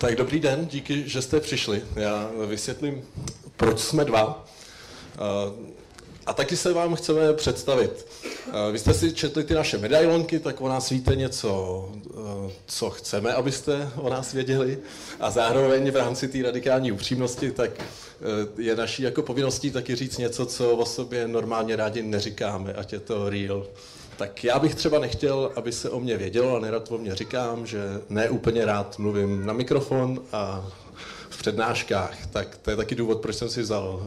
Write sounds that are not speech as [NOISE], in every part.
Tak dobrý den, díky, že jste přišli. Já vysvětlím, proč jsme dva. A taky se vám chceme představit. Vy jste si četli ty naše medailonky, tak o nás víte něco, co chceme, abyste o nás věděli. A zároveň v rámci té radikální upřímnosti, tak je naší jako povinností taky říct něco, co o sobě normálně rádi neříkáme, ať je to real. Tak já bych třeba nechtěl, aby se o mě vědělo, a nerad o mě říkám, že ne úplně rád mluvím na mikrofon a v přednáškách. Tak to je taky důvod, proč jsem si vzal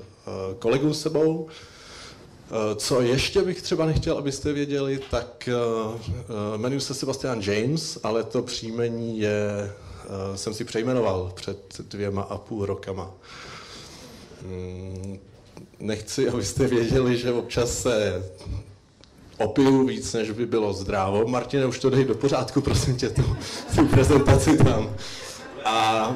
kolegu s sebou. Eh, co ještě bych třeba nechtěl, abyste věděli, tak uh, jmenuji se Sebastian James, ale to příjmení je, jsem si přejmenoval před dvěma a půl rokama. Hmm, nechci, [LAUGHS] abyste věděli, že občas se opiju víc, než by bylo zdrávo. Martine, už to dej do pořádku, prosím tě, tu, tu prezentaci tam. A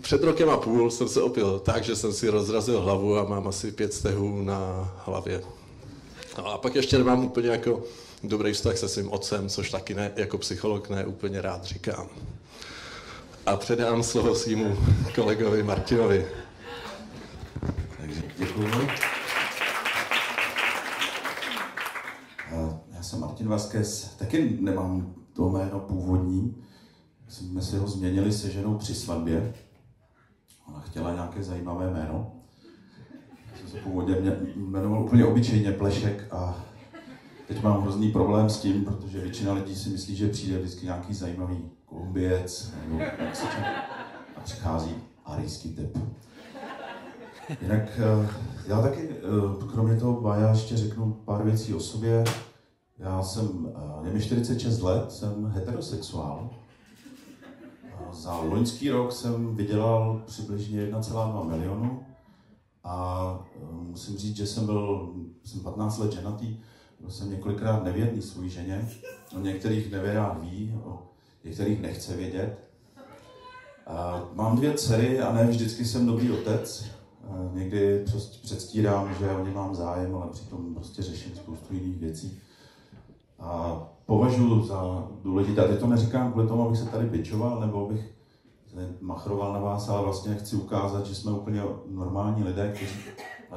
před rokem a půl jsem se opil tak, že jsem si rozrazil hlavu a mám asi pět stehů na hlavě. No a pak ještě nemám úplně jako dobrý vztah se svým otcem, což taky ne, jako psycholog ne úplně rád říkám. A předám slovo svýmu kolegovi Martinovi. Takže děkuji. Já jsem Martin Vasquez, taky nemám to jméno původní. Jsme si ho změnili se ženou při svatbě. Ona chtěla nějaké zajímavé jméno. Já jsem se původně jmenoval úplně obyčejně Plešek a teď mám hrozný problém s tím, protože většina lidí si myslí, že přijde vždycky nějaký zajímavý kolumbiec nebo Mexičan a přichází arijský typ. Jinak eh, já taky, eh, kromě toho Baja, ještě řeknu pár věcí o sobě. Já jsem, eh, je mi 46 let, jsem heterosexuál, za loňský rok jsem vydělal přibližně 1,2 milionu a eh, musím říct, že jsem byl jsem 15 let ženatý, byl jsem několikrát nevěrný svůj ženě, o některých nevěrách ví, o některých nechce vědět. A mám dvě dcery a ne vždycky jsem dobrý otec. A někdy předstírám, že o ně mám zájem, ale přitom prostě řeším spoustu jiných věcí. A považuji za důležité, a teď to neříkám kvůli tomu, abych se tady pičoval, nebo abych machroval na vás, ale vlastně chci ukázat, že jsme úplně normální lidé, kteří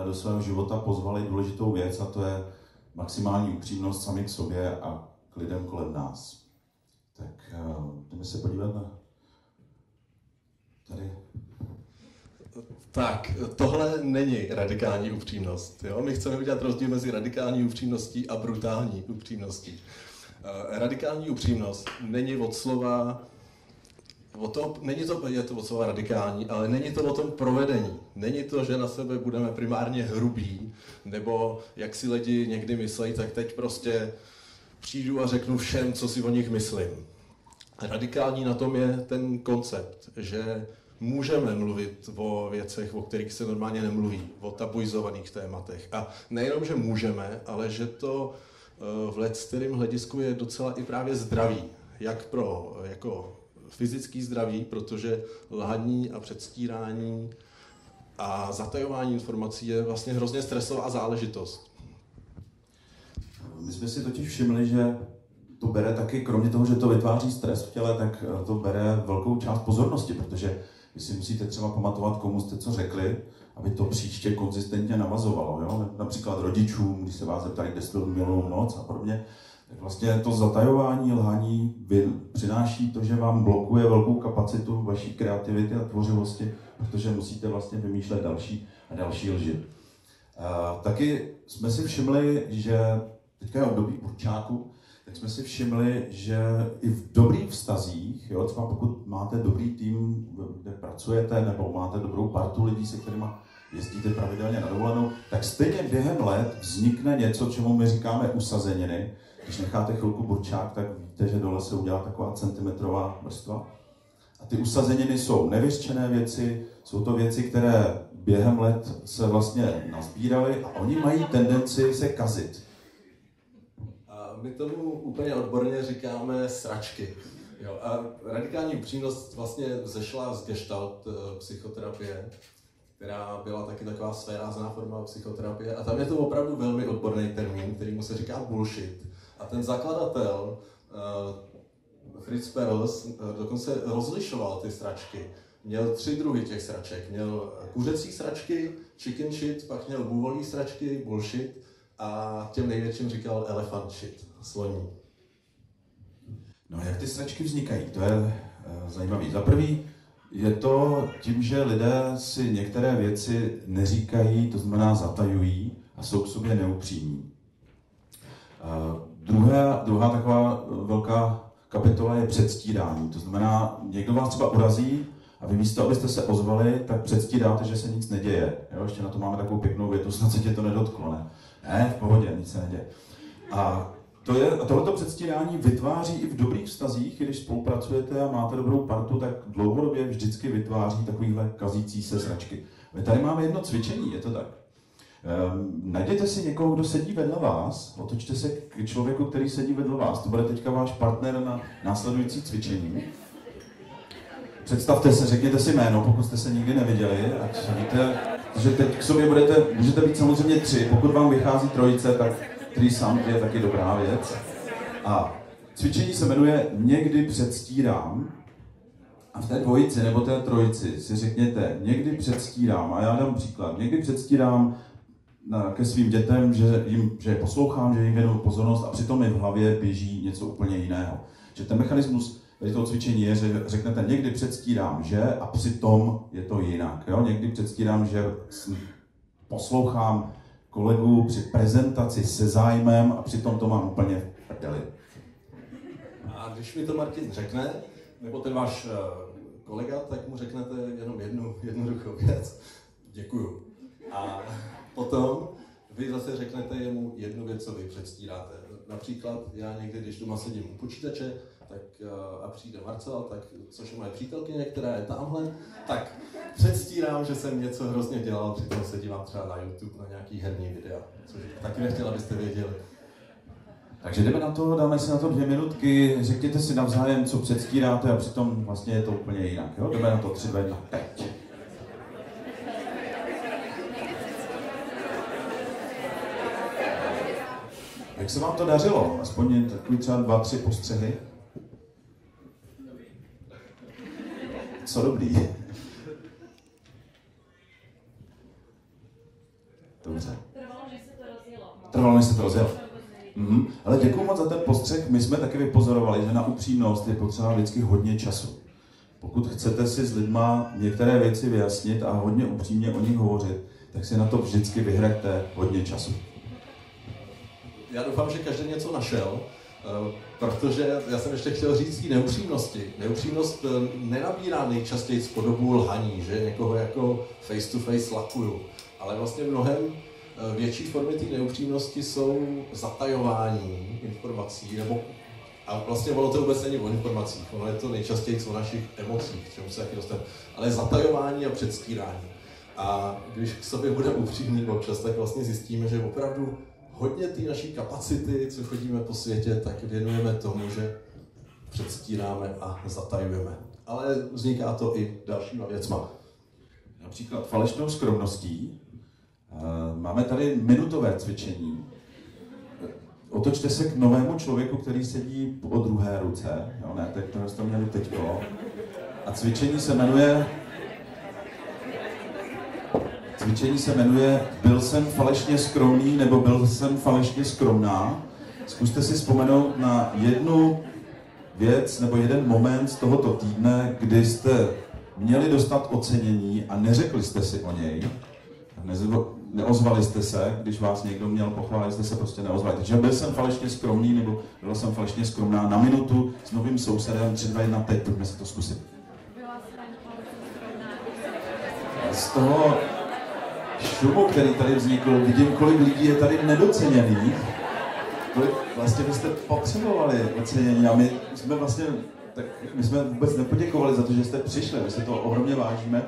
do svého života pozvali důležitou věc a to je maximální upřímnost sami k sobě a k lidem kolem nás. Tak uh, jdeme se podívat na tady. Tak, tohle není radikální upřímnost. Jo? My chceme udělat rozdíl mezi radikální upřímností a brutální upřímností. Uh, radikální upřímnost není od slova o tom, není to, je to slova radikální, ale není to o tom provedení. Není to, že na sebe budeme primárně hrubí, nebo jak si lidi někdy myslí, tak teď prostě přijdu a řeknu všem, co si o nich myslím. Radikální na tom je ten koncept, že můžeme mluvit o věcech, o kterých se normálně nemluví, o tabuizovaných tématech. A nejenom, že můžeme, ale že to eh, v let kterým hledisku je docela i právě zdravý, jak pro jako fyzický zdraví, protože lhaní a předstírání a zatajování informací je vlastně hrozně stresová záležitost. My jsme si totiž všimli, že to bere taky, kromě toho, že to vytváří stres v těle, tak eh, to bere velkou část pozornosti, protože vy si musíte třeba pamatovat, komu jste co řekli, aby to příště konzistentně navazovalo. Jo? Například rodičům, když se vás zeptají, kde jste minulou noc a podobně, tak vlastně to zatajování, lhaní přináší to, že vám blokuje velkou kapacitu vaší kreativity a tvořivosti, protože musíte vlastně vymýšlet další a další lži. A taky jsme si všimli, že teďka je období určáku, tak jsme si všimli, že i v dobrých vztazích, jo, třeba pokud máte dobrý tým, kde pracujete, nebo máte dobrou partu lidí, se kterými jezdíte pravidelně na dovolenou, tak stejně během let vznikne něco, čemu my říkáme usazeniny, když necháte chvilku burčák, tak víte, že dole se udělá taková centimetrová vrstva. A ty usazeniny jsou nevyřčené věci, jsou to věci, které během let se vlastně nazbíraly a oni mají tendenci se kazit. My tomu úplně odborně říkáme sračky. Jo, a radikální upřímnost vlastně zešla z gestalt eh, psychoterapie, která byla taky taková svérázná forma psychoterapie. A tam je to opravdu velmi odborný termín, který mu se říká bullshit. A ten zakladatel uh, Fritz Perls dokonce rozlišoval ty sračky. Měl tři druhy těch sraček. Měl kuřecí sračky, chicken shit, pak měl bůvolí sračky, bullshit a těm největším říkal elephant shit, sloní. No jak ty sračky vznikají? To je uh, zajímavý. Za prvý je to tím, že lidé si některé věci neříkají, to znamená zatajují a jsou k sobě neupřímní. Uh, druhá, druhá taková velká kapitola je předstírání. To znamená, někdo vás třeba urazí a vy místo, abyste se ozvali, tak předstíráte, že se nic neděje. Jo? Ještě na to máme takovou pěknou větu, snad se tě to nedotklo, ne? Ne, v pohodě, nic se neděje. A to je, tohleto předstírání vytváří i v dobrých vztazích, když spolupracujete a máte dobrou partu, tak dlouhodobě vždycky vytváří takovýhle kazící se sračky. My tady máme jedno cvičení, je to tak. Um, najděte si někoho, kdo sedí vedle vás, otočte se k člověku, který sedí vedle vás. To bude teďka váš partner na následující cvičení. Představte se, řekněte si jméno, pokud jste se nikdy neviděli, ať víte, že teď k sobě budete, můžete být samozřejmě tři, pokud vám vychází trojice, tak sám je taky dobrá věc. A cvičení se jmenuje Někdy předstírám. A v té dvojici nebo té trojici si řekněte, někdy předstírám, a já dám příklad, někdy předstírám ke svým dětem, že, jim, že je poslouchám, že jim věnuju pozornost a přitom mi v hlavě běží něco úplně jiného. Že ten mechanismus tady toho cvičení je, že řeknete, někdy předstírám, že a přitom je to jinak. Jo? Někdy předstírám, že poslouchám kolegu při prezentaci se zájmem a přitom to mám úplně v prdeli. A když mi to Martin řekne, nebo ten váš eh, kolega, tak mu řeknete jenom jednu jednoduchou věc. Děkuju. A potom vy zase řeknete jemu jednu věc, co vy předstíráte. Například já někdy, když doma sedím u počítače, tak a přijde Marcel, tak, což je moje přítelkyně, která je tamhle, tak předstírám, že jsem něco hrozně dělal, přitom se dívám třeba na YouTube na nějaký herní videa, což taky nechtěl, abyste věděli. Takže jdeme na to, dáme si na to dvě minutky, řekněte si navzájem, co předstíráte a přitom vlastně je to úplně jinak. Jo? Jdeme na to tři, dva, teď. Jak se vám to dařilo? Aspoň takový třeba dva, tři postřehy? Co dobrý. Dobře. Trvalo, než se to rozjelo. Trvalo, než to. Ale děkuji moc za ten postřeh. My jsme taky vypozorovali, že na upřímnost je potřeba vždycky hodně času. Pokud chcete si s lidma některé věci vyjasnit a hodně upřímně o nich hovořit, tak si na to vždycky vyhraďte hodně času. Já doufám, že každý něco našel. Eh, protože já jsem ještě chtěl říct neupřímnosti. Neupřímnost eh, nenabírá nejčastěji z podobu lhaní, že někoho jako face to face lakuju, ale vlastně mnohem eh, větší formy té neupřímnosti jsou zatajování informací, nebo a vlastně ono to vůbec není o informacích, ono je to nejčastěji o našich emocích, k čemu se taky dostaneme, ale zatajování a předstírání. A když k sobě budeme upřímní občas, tak vlastně zjistíme, že opravdu hodně té naší kapacity, co chodíme po světě, tak věnujeme tomu, že předstíráme a zatajujeme. Ale vzniká to i dalšíma věcma. Například falešnou skromností. Eh, máme tady minutové cvičení. Otočte se k novému člověku, který sedí po druhé ruce. Jo, ne, teď to jste měli teďko. A cvičení se jmenuje Cvičení se jmenuje Byl jsem falešně skromný nebo byl jsem falešně skromná. Zkuste si vzpomenout na jednu věc nebo jeden moment z tohoto týdne, kdy jste měli dostat ocenění a neřekli jste si o něj. Neozvali jste se, když vás někdo měl pochválit, jste se prostě neozvali. Takže byl jsem falešně skromný nebo byl jsem falešně skromná na minutu s novým sousedem 3, 2, 1, teď, pojďme si to zkusit. Z toho šumu, který tady vznikl, vidím, kolik lidí je tady nedoceněných, kolik vlastně byste potřebovali ocenění? A my jsme vlastně, tak my jsme vůbec nepoděkovali za to, že jste přišli, my se to ohromně vážíme,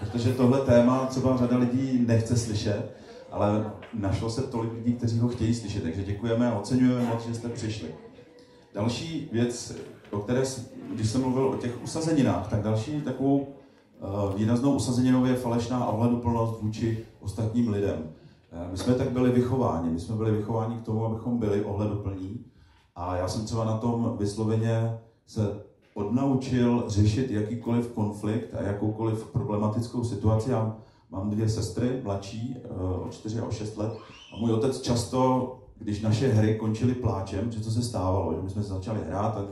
protože tohle téma třeba řada lidí nechce slyšet, ale našlo se tolik lidí, kteří ho chtějí slyšet, takže děkujeme a oceňujeme moc, že jste přišli. Další věc, o které, když jsem mluvil o těch usazeninách, tak další takovou výraznou usazeninou je falešná ohleduplnost vůči ostatním lidem. Eh, my jsme tak byli vychováni, my jsme byli vychováni k tomu, abychom byli ohleduplní. A já jsem třeba na tom vysloveně se odnaučil řešit jakýkoliv konflikt a jakoukoliv problematickou situaci. Já mám dvě sestry, mladší, eh, o 4 a o 6 let, a můj otec často, když naše hry končily pláčem, že co se stávalo, že my jsme začali hrát a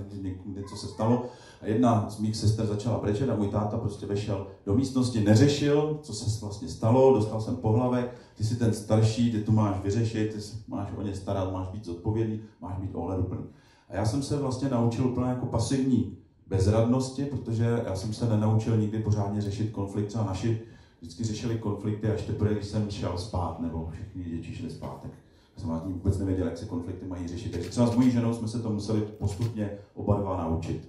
něco se stalo, a jedna z mých sester začala brečet a můj táta prostě vešel do místnosti, neřešil, co se vlastně stalo, dostal jsem pohlavek, ty jsi ten starší, ty tu máš vyřešit, ty máš o ně starat, máš být zodpovědný, máš být ohleduplný. A já jsem se vlastně naučil úplně jako pasivní bezradnosti, protože já jsem se nenaučil nikdy pořádně řešit konflikty a naši vždycky řešili konflikty až teprve, když jsem šel spát, nebo všichni děti šli spát, tak jsem vlastně vůbec nevěděl, jak se konflikty mají řešit. Takže třeba s mojí ženou jsme se to museli postupně oba dva naučit.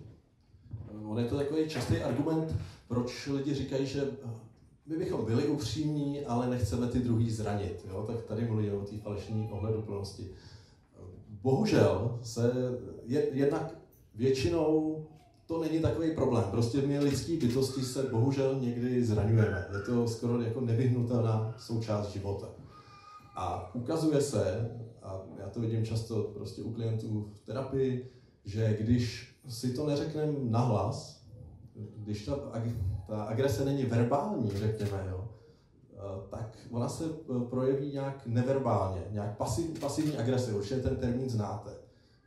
On je to takový častý argument, proč lidi říkají, že eh, my bychom byli upřímní, ale nechceme ty druhý zranit. Jo? Tak tady mluví o té falešné ohleduplnosti. Bohužel se je, jednak většinou to není takový problém. Prostě my lidský bytosti se bohužel někdy zraňujeme. Je to skoro jako nevyhnutelná součást života. A ukazuje se, a já to vidím často prostě u klientů v terapii, že když si to neřekneme nahlas, když ta, ta agrese není verbální, řekněme, jo, tak ona se projeví nějak neverbálně, nějak pasiv, pasivní agrese, určitě ten termín znáte.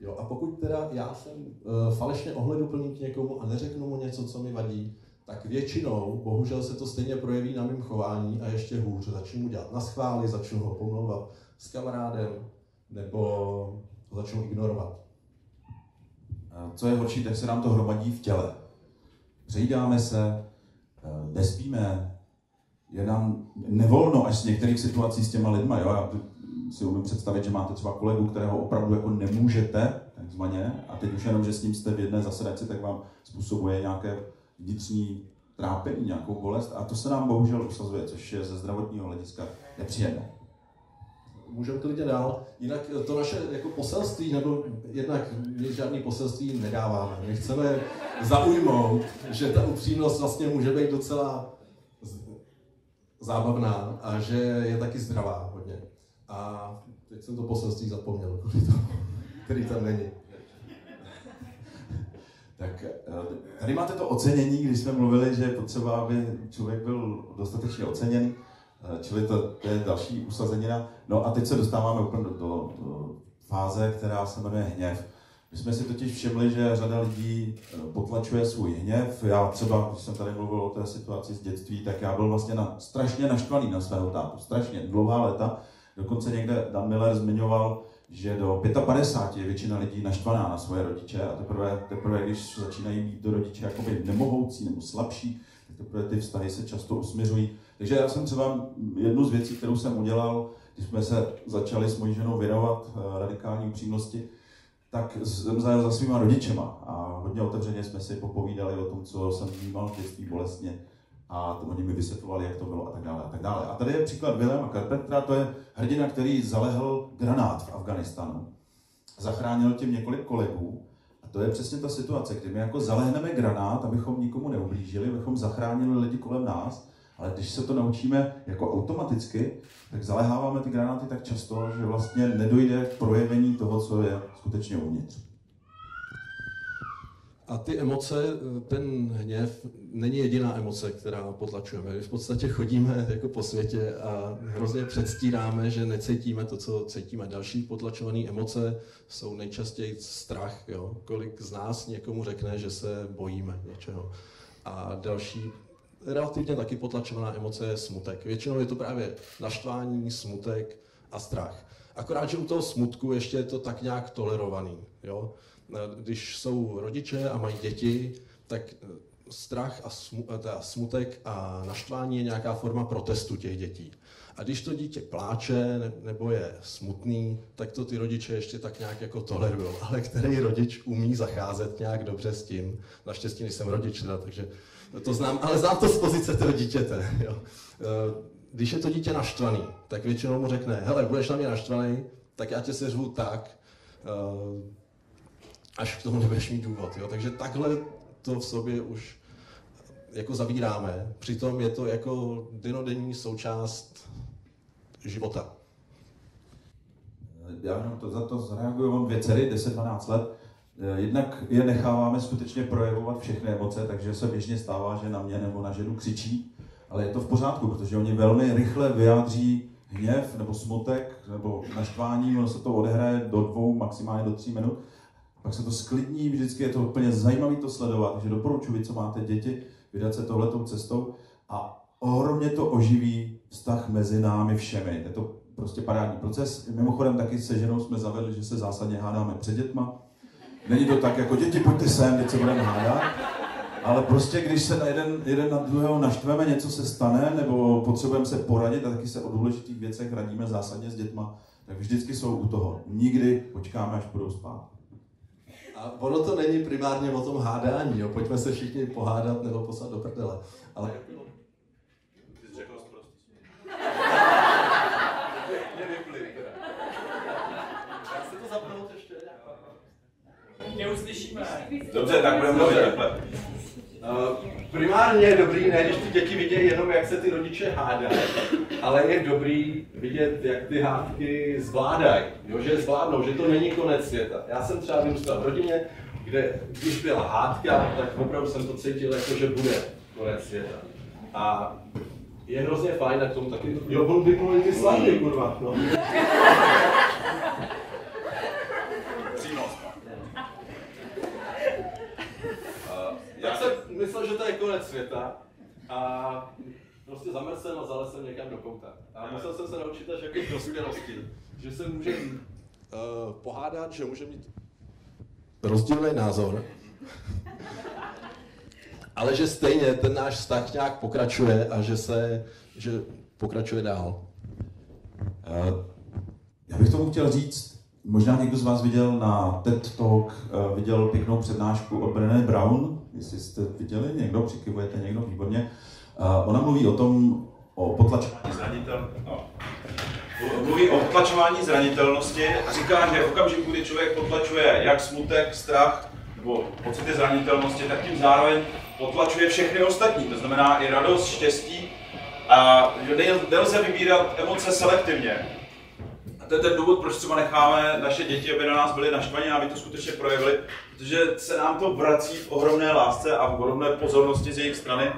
Jo, a pokud teda já jsem uh, falešně ohleduplný k někomu a neřeknu mu něco, co mi vadí, tak většinou, bohužel se to stejně projeví na mém chování a ještě hůř. Začnu mu dělat na schvály, začnu ho pomlouvat s kamarádem, nebo ho začnu ignorovat. Co je horší, tak se nám to hromadí v těle. Přejídáme se, eh, nespíme, je nám nevolno až z některých situací s těma lidma. Jo? Já si umím představit, že máte třeba kolegu, kterého opravdu jako nemůžete, takzvaně, a teď už jenom, že s ním jste v jedné zasedaci, tak vám způsobuje nějaké vnitřní trápení, nějakou bolest a to se nám bohužel usazuje, což je ze zdravotního hlediska nepříjemné. Můžeme klidně dál. Jinak to naše jako poselství, nebo jednak my žádný poselství nedáváme. My chceme zaujmout, že ta upřímnost vlastně může být docela zábavná a že je taky zdravá hodně. A teď jsem to poselství zapomněl, který tam není. Tak eh, tady máte to ocenění, když jsme mluvili, že je potřeba, aby člověk byl dostatečně oceněn, eh, čili to, to je další usazenina. No a teď se dostáváme úplně do, do, do fáze, která se jmenuje hněv. My jsme si totiž všimli, že řada lidí eh, potlačuje svůj hněv. Já třeba, když jsem tady mluvil o té situaci z dětství, tak já byl vlastně na, strašně naštvaný na svého tátu. Strašně dlouhá léta. Dokonce někde Dan Miller zmiňoval, že do 55 je většina lidí naštvaná na svoje rodiče a teprve, teprve když začínají být do rodiče jakoby nemohoucí nebo slabší, tak teprve ty vztahy se často usměřují. Takže já jsem třeba jednu z věcí, kterou jsem udělal, když jsme se začali s mojí ženou věnovat eh, radikální upřímnosti, tak jsem zajel za svýma rodičema a hodně otevřeně jsme si popovídali o tom, co jsem vnímal v dětství bolestně a to oni mi vysvětlovali, jak to bylo a tak dále a tak dále. A tady je příklad Willema Carpentera, to je hrdina, který zalehl granát v Afganistanu. Zachránil tím několik kolegů. A to je přesně ta situace, kdy my jako zalehneme granát, abychom nikomu neublížili, abychom zachránili lidi kolem nás, ale když se to naučíme jako automaticky, tak zaleháváme ty granáty tak často, že vlastně nedojde k projevení toho, co je skutečně uvnitř. A ty emoce, ten hněv, není jediná emoce, která potlačujeme. My v podstatě chodíme jako po světě a hrozně předstíráme, že necítíme to, co cítíme. Další potlačované emoce jsou nejčastěji strach. Jo? Kolik z nás někomu řekne, že se bojíme něčeho. A další relativně taky potlačovaná emoce je smutek. Většinou je to právě naštvání, smutek a strach. Akorát, že u toho smutku ještě je to tak nějak tolerovaný. Jo? Když jsou rodiče a mají děti, tak eh, strach a eh, smutek a naštvání je nějaká forma protestu těch dětí. A když to dítě pláče nebo je smutný, tak to ty rodiče ještě tak nějak jako tolerují. [LAUGHS] Ale který rodič umí zacházet nějak dobře s tím? Naštěstí nejsem rodič, teda, takže to znám, ale znám to z pozice toho dítěte. [LAUGHS] Jo. Eh, když je to dítě naštvaný, tak většinou mu řekne, hele, budeš na mě naštvaný, tak já tě seřvu tak, až k tomu nebudeš mít důvod. Jo? Takže takhle to v sobě už jako zavíráme. Přitom je to jako denodenní součást života. Já jenom to, za to zareaguju, mám dvě dcery, 10-12 let, Eh, jednak je necháváme skutečně projevovat všechny emoce, takže se běžně stává, že na mě nebo na ženu křičí, ale je to v pořádku, protože oni velmi rychle vyjádří hněv nebo smutek nebo naštvání, ono se to odehraje do dvou, maximálně do tří minut, pak se to sklidní, vždycky je to úplně zajímavé to sledovat, takže doporučuji, co máte děti, vydat se tohletou cestou a ohromně to oživí vztah mezi námi všemi. Je to prostě parádní proces. Mimochodem taky se ženou jsme zavedli, že se zásadně hádáme před dětma. Není to tak jako děti, pojďte sem, teď se budeme hádat. Ale prostě, když se na jeden, jeden na druhého naštveme, něco se stane, nebo potřebujeme se poradit a taky se o důležitých věcech radíme zásadně s dětma, tak vždycky jsou u toho. Nikdy počkáme, až budou spát. A ono to není primárně o tom hádání, jo. pojďme se všichni pohádat nebo poslat do prdele. Ale Neuslyšíme. Dobře, tak budeme mluvit takhle. Primárně je dobrý, ne když ty děti vidějí jenom, jak se ty rodiče hádají, ale je dobrý vidět, jak ty hádky zvládají, jo, že je zvládnou, že to není konec světa. Já jsem třeba vyrůstal v rodině, kde když byla hádka, tak opravdu jsem to cítil jako, že bude konec světa. A je hrozně fajn, tak tomu taky, jo, on vypnul ty slavy, kurva, no. [LAUGHS] Já jsem myslel, že to je konec světa a prostě zamrzl jsem a zalez jsem někam do kouta. A musel jsem se naučit až jako dospělosti, že se může uh, pohádat, že může mít rozdílný názor, ale že stejně ten náš vztah nějak pokračuje a že se, že pokračuje dál. Uh, já bych tomu chtěl říct, možná někdo z vás viděl na TED Talk, uh, viděl pěknou přednášku od Brené Brown, jestli jste viděli, někdo, přikivujete někdo, výborně. Uh, ona mluví o tom, o potlačování zranitel, no. Mluví o potlačování zranitelnosti a říká, že v okamžiku, kdy člověk potlačuje jak smutek, strach nebo pocity zranitelnosti, tak tím zároveň potlačuje všechny ostatní, to znamená i radost, štěstí a nelze vybírat emoce selektivně. A to je ten důvod, proč třeba necháme naše děti, aby na nás byly naštvaní, aby to skutečně projevili, protože se nám to vrací v ohromné lásce a v ohromné pozornosti z jejich strany.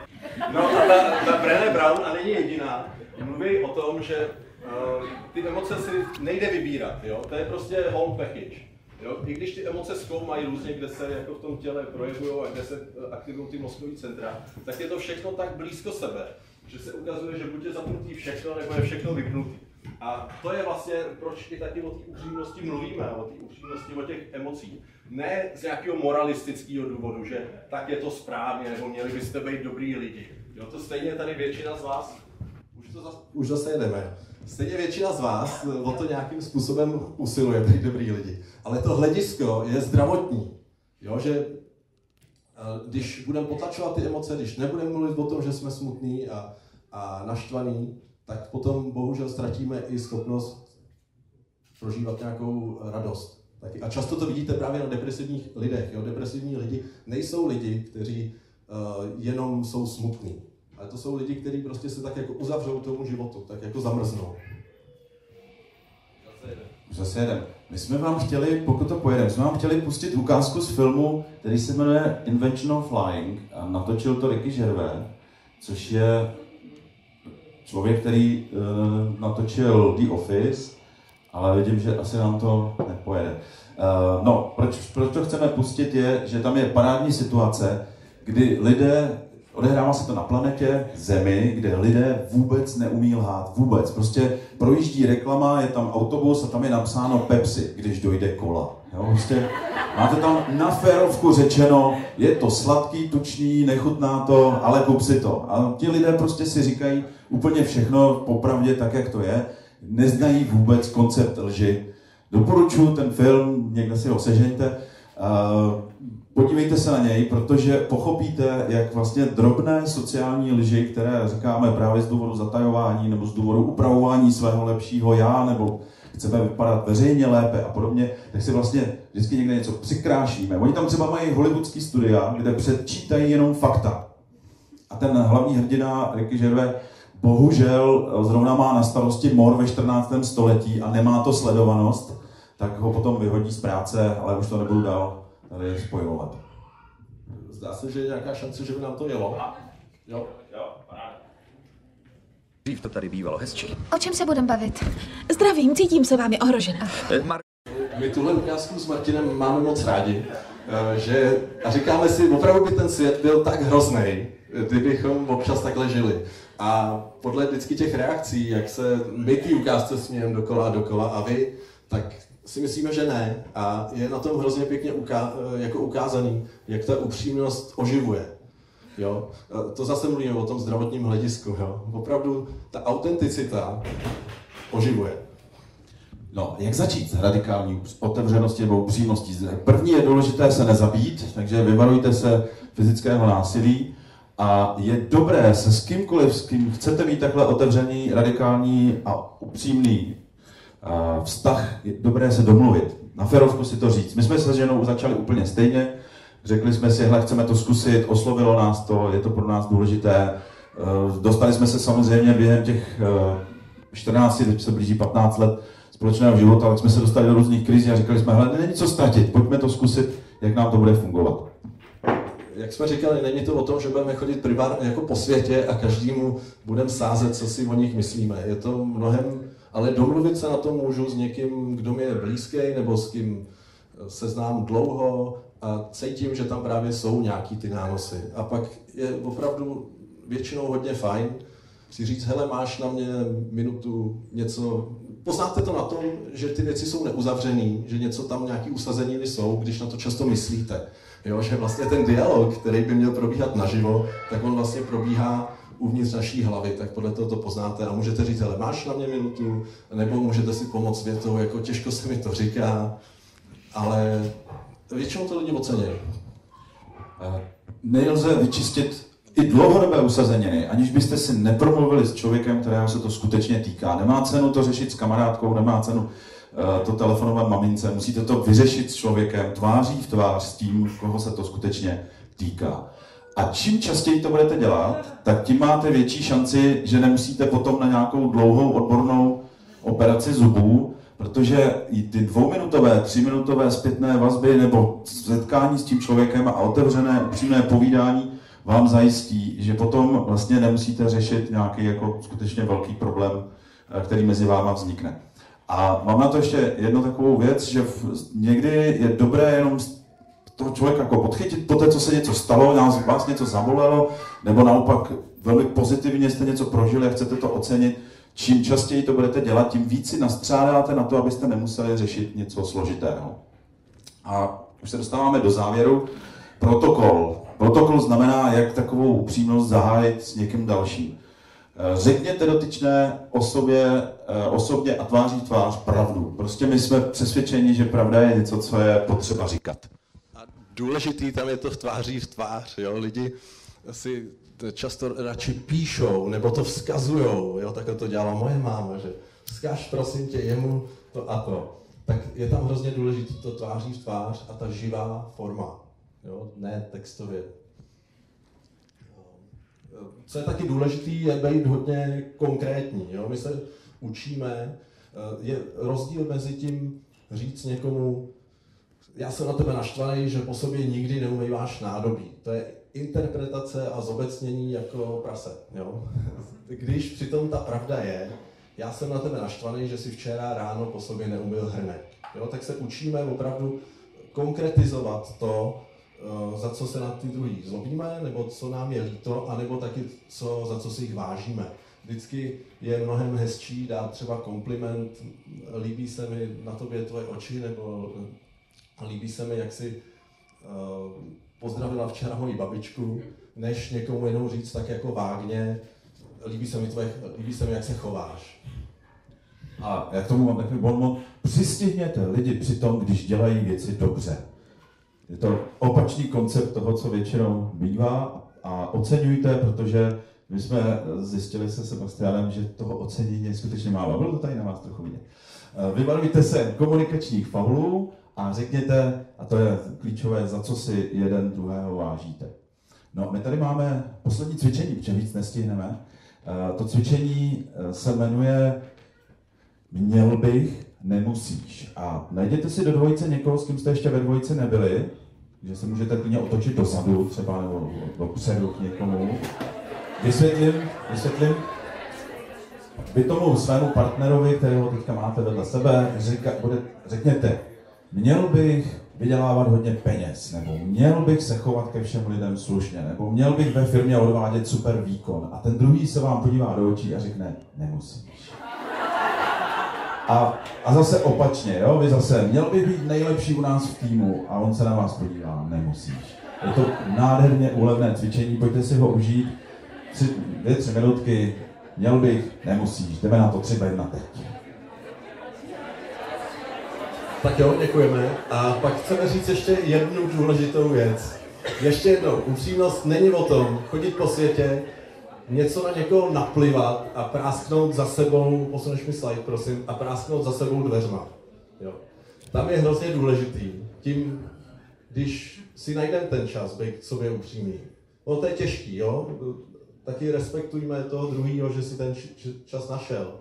No a ta, ta Brené Brown, a není jediná, mluví o tom, že uh, ty emoce si nejde vybírat, jo? to je prostě home package. Jo? I když ty emoce zkoumají různě, kde se jako v tom těle projevují a kde se eh, aktivují ty mozkové centra, tak je to všechno tak blízko sebe, že se ukazuje, že buď je zapnutý všechno, nebo je všechno vypnutý. A to je vlastně, proč i taky o té upřímnosti mluvíme, o té upřímnosti, o těch emocích. Ne z nějakého moralistického důvodu, že tak je to správně, nebo měli byste být dobrý lidi. Jo, to stejně tady většina z vás, už, to zase, už zase jedeme, stejně většina z vás o to nějakým způsobem usiluje být dobrý lidi. Ale to hledisko je zdravotní. Jo, že když budeme potlačovat ty emoce, když nebudeme mluvit o tom, že jsme smutní a, a naštvaní, tak potom bohužel ztratíme i schopnost prožívat nějakou radost. Taky. A často to vidíte právě na depresivních lidech. Jo? Depresivní lidi nejsou lidi, kteří uh, jenom jsou smutní, ale to jsou lidi, kteří prostě se tak jako uzavřou tomu životu, tak jako zamrznou. Zase jeden. My jsme vám chtěli, pokud to pojedeme, jsme vám chtěli pustit ukázku z filmu, který se jmenuje Inventional Flying a natočil to Ricky Gervais, což je člověk, který uh, natočil The Office, ale vidím, že asi nám to nepojede. Uh, no, proč, proč to chceme pustit je, že tam je parádní situace, kdy lidé, odehrává se to na planetě Zemi, kde lidé vůbec neumí lhát, vůbec. Prostě projíždí reklama, je tam autobus a tam je napsáno Pepsi, když dojde kola. Jo, prostě máte tam na férovku řečeno, je to sladký, tučný, nechutná to, ale kup si to. A ti lidé prostě si říkají úplně všechno popravdě tak, jak to je. Neznají vůbec koncept lži. Doporučuji ten film, někde si ho sežeňte. Podívejte se na něj, protože pochopíte, jak vlastně drobné sociální lži, které říkáme právě z důvodu zatajování nebo z důvodu upravování svého lepšího já, nebo chceme vypadat veřejně lépe a podobně, tak si vlastně vždycky někde něco přikrášíme. Oni tam třeba mají hollywoodský studia, kde předčítají jenom fakta. A ten hlavní hrdina Ricky Gervais bohužel zrovna má na starosti mor ve 14. století a nemá to sledovanost, tak ho potom vyhodí z práce, ale už to nebudu dál tady spojovat. Zdá se, že je nějaká šance, že by nám to jelo. Jo. Jo, paráda. Dřív to tady bývalo hezčí. O čem se budeme bavit? Zdravím, cítím se vámi ohrožena. Eh, My tuhle ukázku s Martinem máme moc rádi, eh, že, a říkáme si, opravdu by ten svět byl tak hrozný, kdybychom občas takhle žili. A podle vždycky těch reakcí, jak se my ty ukázce smějeme dokola a dokola a vy, tak si myslíme, že ne. A je na tom hrozně pěkně uká, jako ukázaný, jak ta upřímnost oživuje. Jo? To zase mluvíme o tom zdravotním hledisku. Jo? Opravdu ta autenticita oživuje. No, jak začít s radikální otevřeností nebo upřímností? První je důležité se nezabít, takže vyvarujte se fyzického násilí a je dobré se s kýmkoliv, s kým chcete mít takhle otevřený, radikální a upřímný vztah, je dobré se domluvit. Na ferovku si to říct. My jsme se ženou začali úplně stejně, řekli jsme si, hele, chceme to zkusit, oslovilo nás to, je to pro nás důležité. Eh, Dostali jsme se samozřejmě během těch eh, 14, teď se blíží 15 let společného života, tak jsme se dostali do různých krizí a říkali jsme, hele, není co ztratit, pojďme to zkusit, jak nám to bude fungovat. Jak jsme říkali, není to o tom, že budeme chodit privát jako po světě a každému budeme sázet, co si o nich myslíme. Je to mnohem, ale domluvit se na tom můžu s někým, kdo mi je blízký nebo s kým se znám dlouho a cítím, že tam právě jsou nějaký ty nánosy. A pak je opravdu většinou hodně fajn si říct, hele, máš na mě minutu něco, poznáte to na tom, že ty věci jsou neuzavřený, že něco tam nějaký usazeniny jsou, když na to často myslíte. Jo, že vlastně ten dialog, který by měl probíhat naživo, tak on vlastně probíhá uvnitř naší hlavy, tak podle toho to poznáte a můžete říct, hele, máš na mě minutu, nebo můžete si pomoct větou, jako těžko se mi to říká, ale většinou to lidi ocenějí. Eh, Nelze vyčistit i dlouhodobé usazeniny, aniž byste si nepromluvili s člověkem, kterého se to skutečně týká. Nemá cenu to řešit s kamarádkou, nemá cenu eh, to telefonovat mamince, musíte to vyřešit s člověkem tváří v tvář s tím, koho se to skutečně týká. A čím častěji to budete dělat, tak tím máte větší šanci, že nemusíte potom na nějakou dlouhou odbornou operaci zubů, protože i ty dvouminutové, tříminutové zpětné vazby nebo setkání s tím člověkem a otevřené, upřímné povídání vám zajistí, že potom vlastně nemusíte řešit nějaký jako skutečně velký problém, eh, který mezi váma vznikne. A mám na to ještě jednu takovou věc, že v, někdy je dobré jenom toho člověka jako podchytit po té, co se něco stalo, nás, vás něco zabolelo, nebo naopak velmi pozitivně jste něco prožili a chcete to ocenit. Čím častěji to budete dělat, tím víc si nastřádáte na to, abyste nemuseli řešit něco složitého. A už se dostáváme do závěru. Protokol. Protokol znamená, jak takovou upřímnost zahájit s někým dalším. Eh, Řekněte dotyčné osobě, eh, osobně a tváří tvář pravdu. Prostě my jsme přesvědčeni, že pravda je něco, co je potřeba říkat. Důležitý tam je to v tváří v tvář, jo, lidi si často radši píšou, nebo to vzkazujou, jo, takhle to dělala moje máma, že vzkaž prosím tě jemu to a to. Tak je tam hrozně důležitý to tváří v tvář a ta živá forma, jo, ne textově. Co je taky důležitý, je být hodně konkrétní. Jo? My se učíme, je rozdíl mezi tím říct někomu, já jsem na tebe naštvaný, že po sobě nikdy neumýváš nádobí. To je interpretace a zobecnění jako prase. Jo? [LAUGHS] Když přitom ta pravda je, já jsem na tebe naštvaný, že si včera ráno po sobě neumyl hrnek. Jo? Tak se učíme opravdu konkretizovat to, eh, za co se na ty druhý zlobíme, nebo co nám je líto, anebo taky co, za co si jich vážíme. Vždycky je mnohem hezčí dát třeba kompliment, líbí se mi na tobě tvoje oči, nebo líbí se mi, jak si uh, pozdravila včera moji babičku, než někomu jenom říct tak jako vágně, líbí se mi, tvoje, líbí se mi jak se chováš. A já k tomu mám takový bonmot. Přistihněte lidi při tom, když dělají věci dobře. Je to opačný koncept toho, co většinou bývá a oceňujte, protože my jsme zjistili se Sebastianem, že toho ocenění je skutečně málo. Bylo to tady na vás trochu vidět. Eh, Vyvarujte se komunikačních faulů a řekněte, a to je klíčové, za co si jeden druhého vážíte. No, my tady máme poslední cvičení, protože víc nestihneme. Eh, To cvičení eh, se jmenuje Měl bych, nemusíš. A najděte si do dvojice někoho, s kým jste ještě ve dvojici nebyli že se můžete klidně otočit dozadu třeba nebo dopředu k někomu. Vysvětlím, vysvětlím. Vy tomu svému partnerovi, kterého teďka máte vedle sebe, řekněte, měl bych vydělávat hodně peněz, nebo měl bych se chovat ke všem lidem slušně, nebo měl bych ve firmě odvádět super výkon. A ten druhý se vám podívá do očí a řekne, nemusíš. A, a zase opačně, jo? vy zase, měl bych být nejlepší u nás v týmu a on se na vás podívá, nemusíš. Je to nádherně úlevné cvičení, pojďte si ho užít. Tři, dvě, tři minutky, měl bych, nemusíš, jdeme na to třeba jedna teď. Tak jo, děkujeme. A pak chceme říct ještě jednu důležitou věc. Ještě jednou, upřímnost není o tom chodit po světě, něco na někoho naplivat a prásknout za sebou, posuneš mi slide, prosím, a prásknout za sebou dveřma. Jo. Tam je hrozně důležitý. Tím, když si najdeme ten čas, být sobě upřímný. No to je těžký, jo? Taky respektujme toho druhého, že si ten čas našel.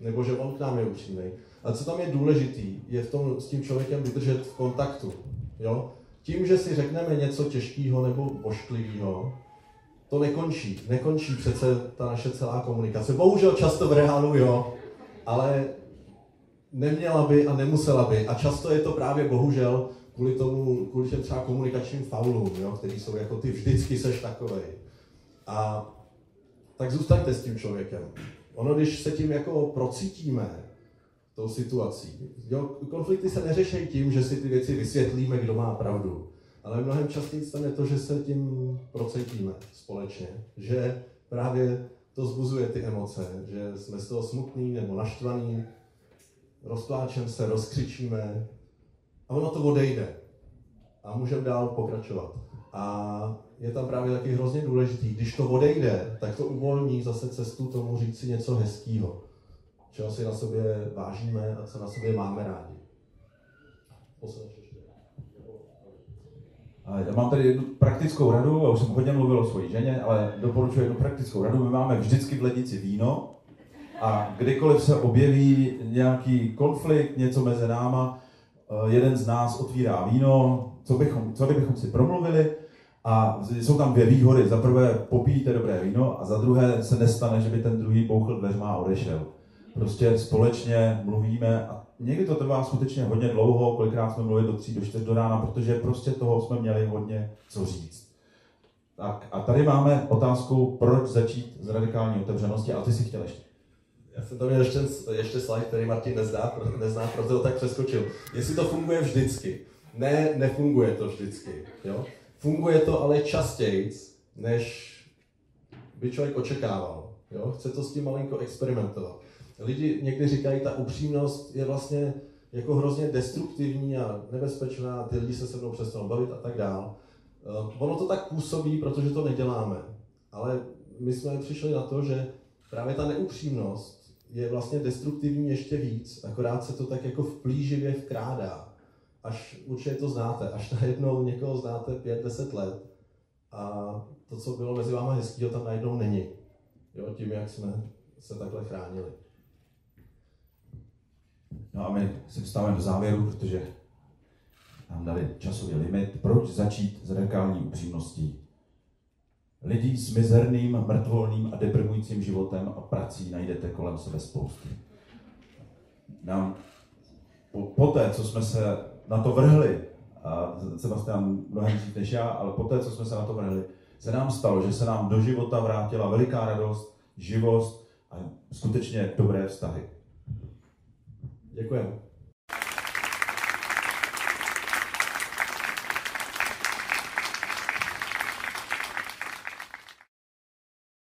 Nebo že on k nám je upřímný. A co tam je důležitý, je v tom s tím člověkem vydržet v kontaktu. Jo? Tím, že si řekneme něco těžkého nebo ošklivého, to nekončí. Nekončí přece ta naše celá komunikace. Bohužel často v reálu jo, ale neměla by a nemusela by. A často je to právě bohužel kvůli tomu, kvůli těm třeba komunikačním faulům, jo, který jsou jako ty vždycky seš takovej. A tak zůstaňte s tím člověkem. Ono, když se tím jako procítíme, tou situací. Jo, konflikty se neřeší tím, že si ty věci vysvětlíme, kdo má pravdu. Ale mnohem častěji je to, že se tím procítíme společně. Že právě to zbuzuje ty emoce, že jsme z toho smutný nebo naštvaný, rozpláčeme se, rozkřičíme a ono to odejde. A můžeme dál pokračovat. A je tam právě taky hrozně důležitý, když to odejde, tak to uvolní zase cestu tomu říct si něco hezkého čeho si na sobě vážíme a co na sobě máme rádi. Já mám tady jednu praktickou radu, já už jsem hodně mluvil o svojí ženě, ale doporučuji jednu praktickou radu. My máme vždycky v lednici víno a kdykoliv se objeví nějaký konflikt, něco mezi náma, eh, jeden z nás otvírá víno, co, bychom, co kdybychom si promluvili, a jsou tam dvě výhody. Za prvé popíjíte dobré víno a za druhé se nestane, že by ten druhý bouchl dveřma a odešel prostě společně mluvíme a někdy to trvá skutečně hodně dlouho, kolikrát jsme mluvili do tří, do čtyř do rána, protože prostě toho jsme měli hodně co říct. Tak a tady máme otázku, proč začít s radikální otevřenosti, a ty si chtěl ještě. Já jsem tam měl ještě, ještě slide, který Martin nezná, nezná, proto ho tak přeskočil. Jestli to funguje vždycky. Ne, nefunguje to vždycky. Jo? Funguje to ale častěji, než by člověk očekával. Jo? Chce to s tím malinko experimentovat lidi někdy říkají, ta upřímnost je vlastně jako hrozně destruktivní a nebezpečná, ty lidi se se mnou přestanou bavit a tak dál. Eh, ono to tak působí, protože to neděláme. Ale my jsme přišli na to, že právě ta neupřímnost je vlastně destruktivní ještě víc, akorát se to tak jako v plíživě vkrádá. Až určitě to znáte, až najednou někoho znáte 5-10 let a to, co bylo mezi váma hezkého, tam najednou není. Jo, tím, jak jsme se takhle chránili. No a my se dostáváme do závěru, protože nám dali časový limit. Proč začít s radikální upřímností? Lidí s mizerným, mrtvolným a deprimujícím životem a prací najdete kolem sebe spousty. Nám po, poté, co jsme se na to vrhli, a Sebastian mnohem dřív než já, ale poté, co jsme se na to vrhli, se nám stalo, že se nám do života vrátila veliká radost, živost a skutečně dobré vztahy. Děkujeme.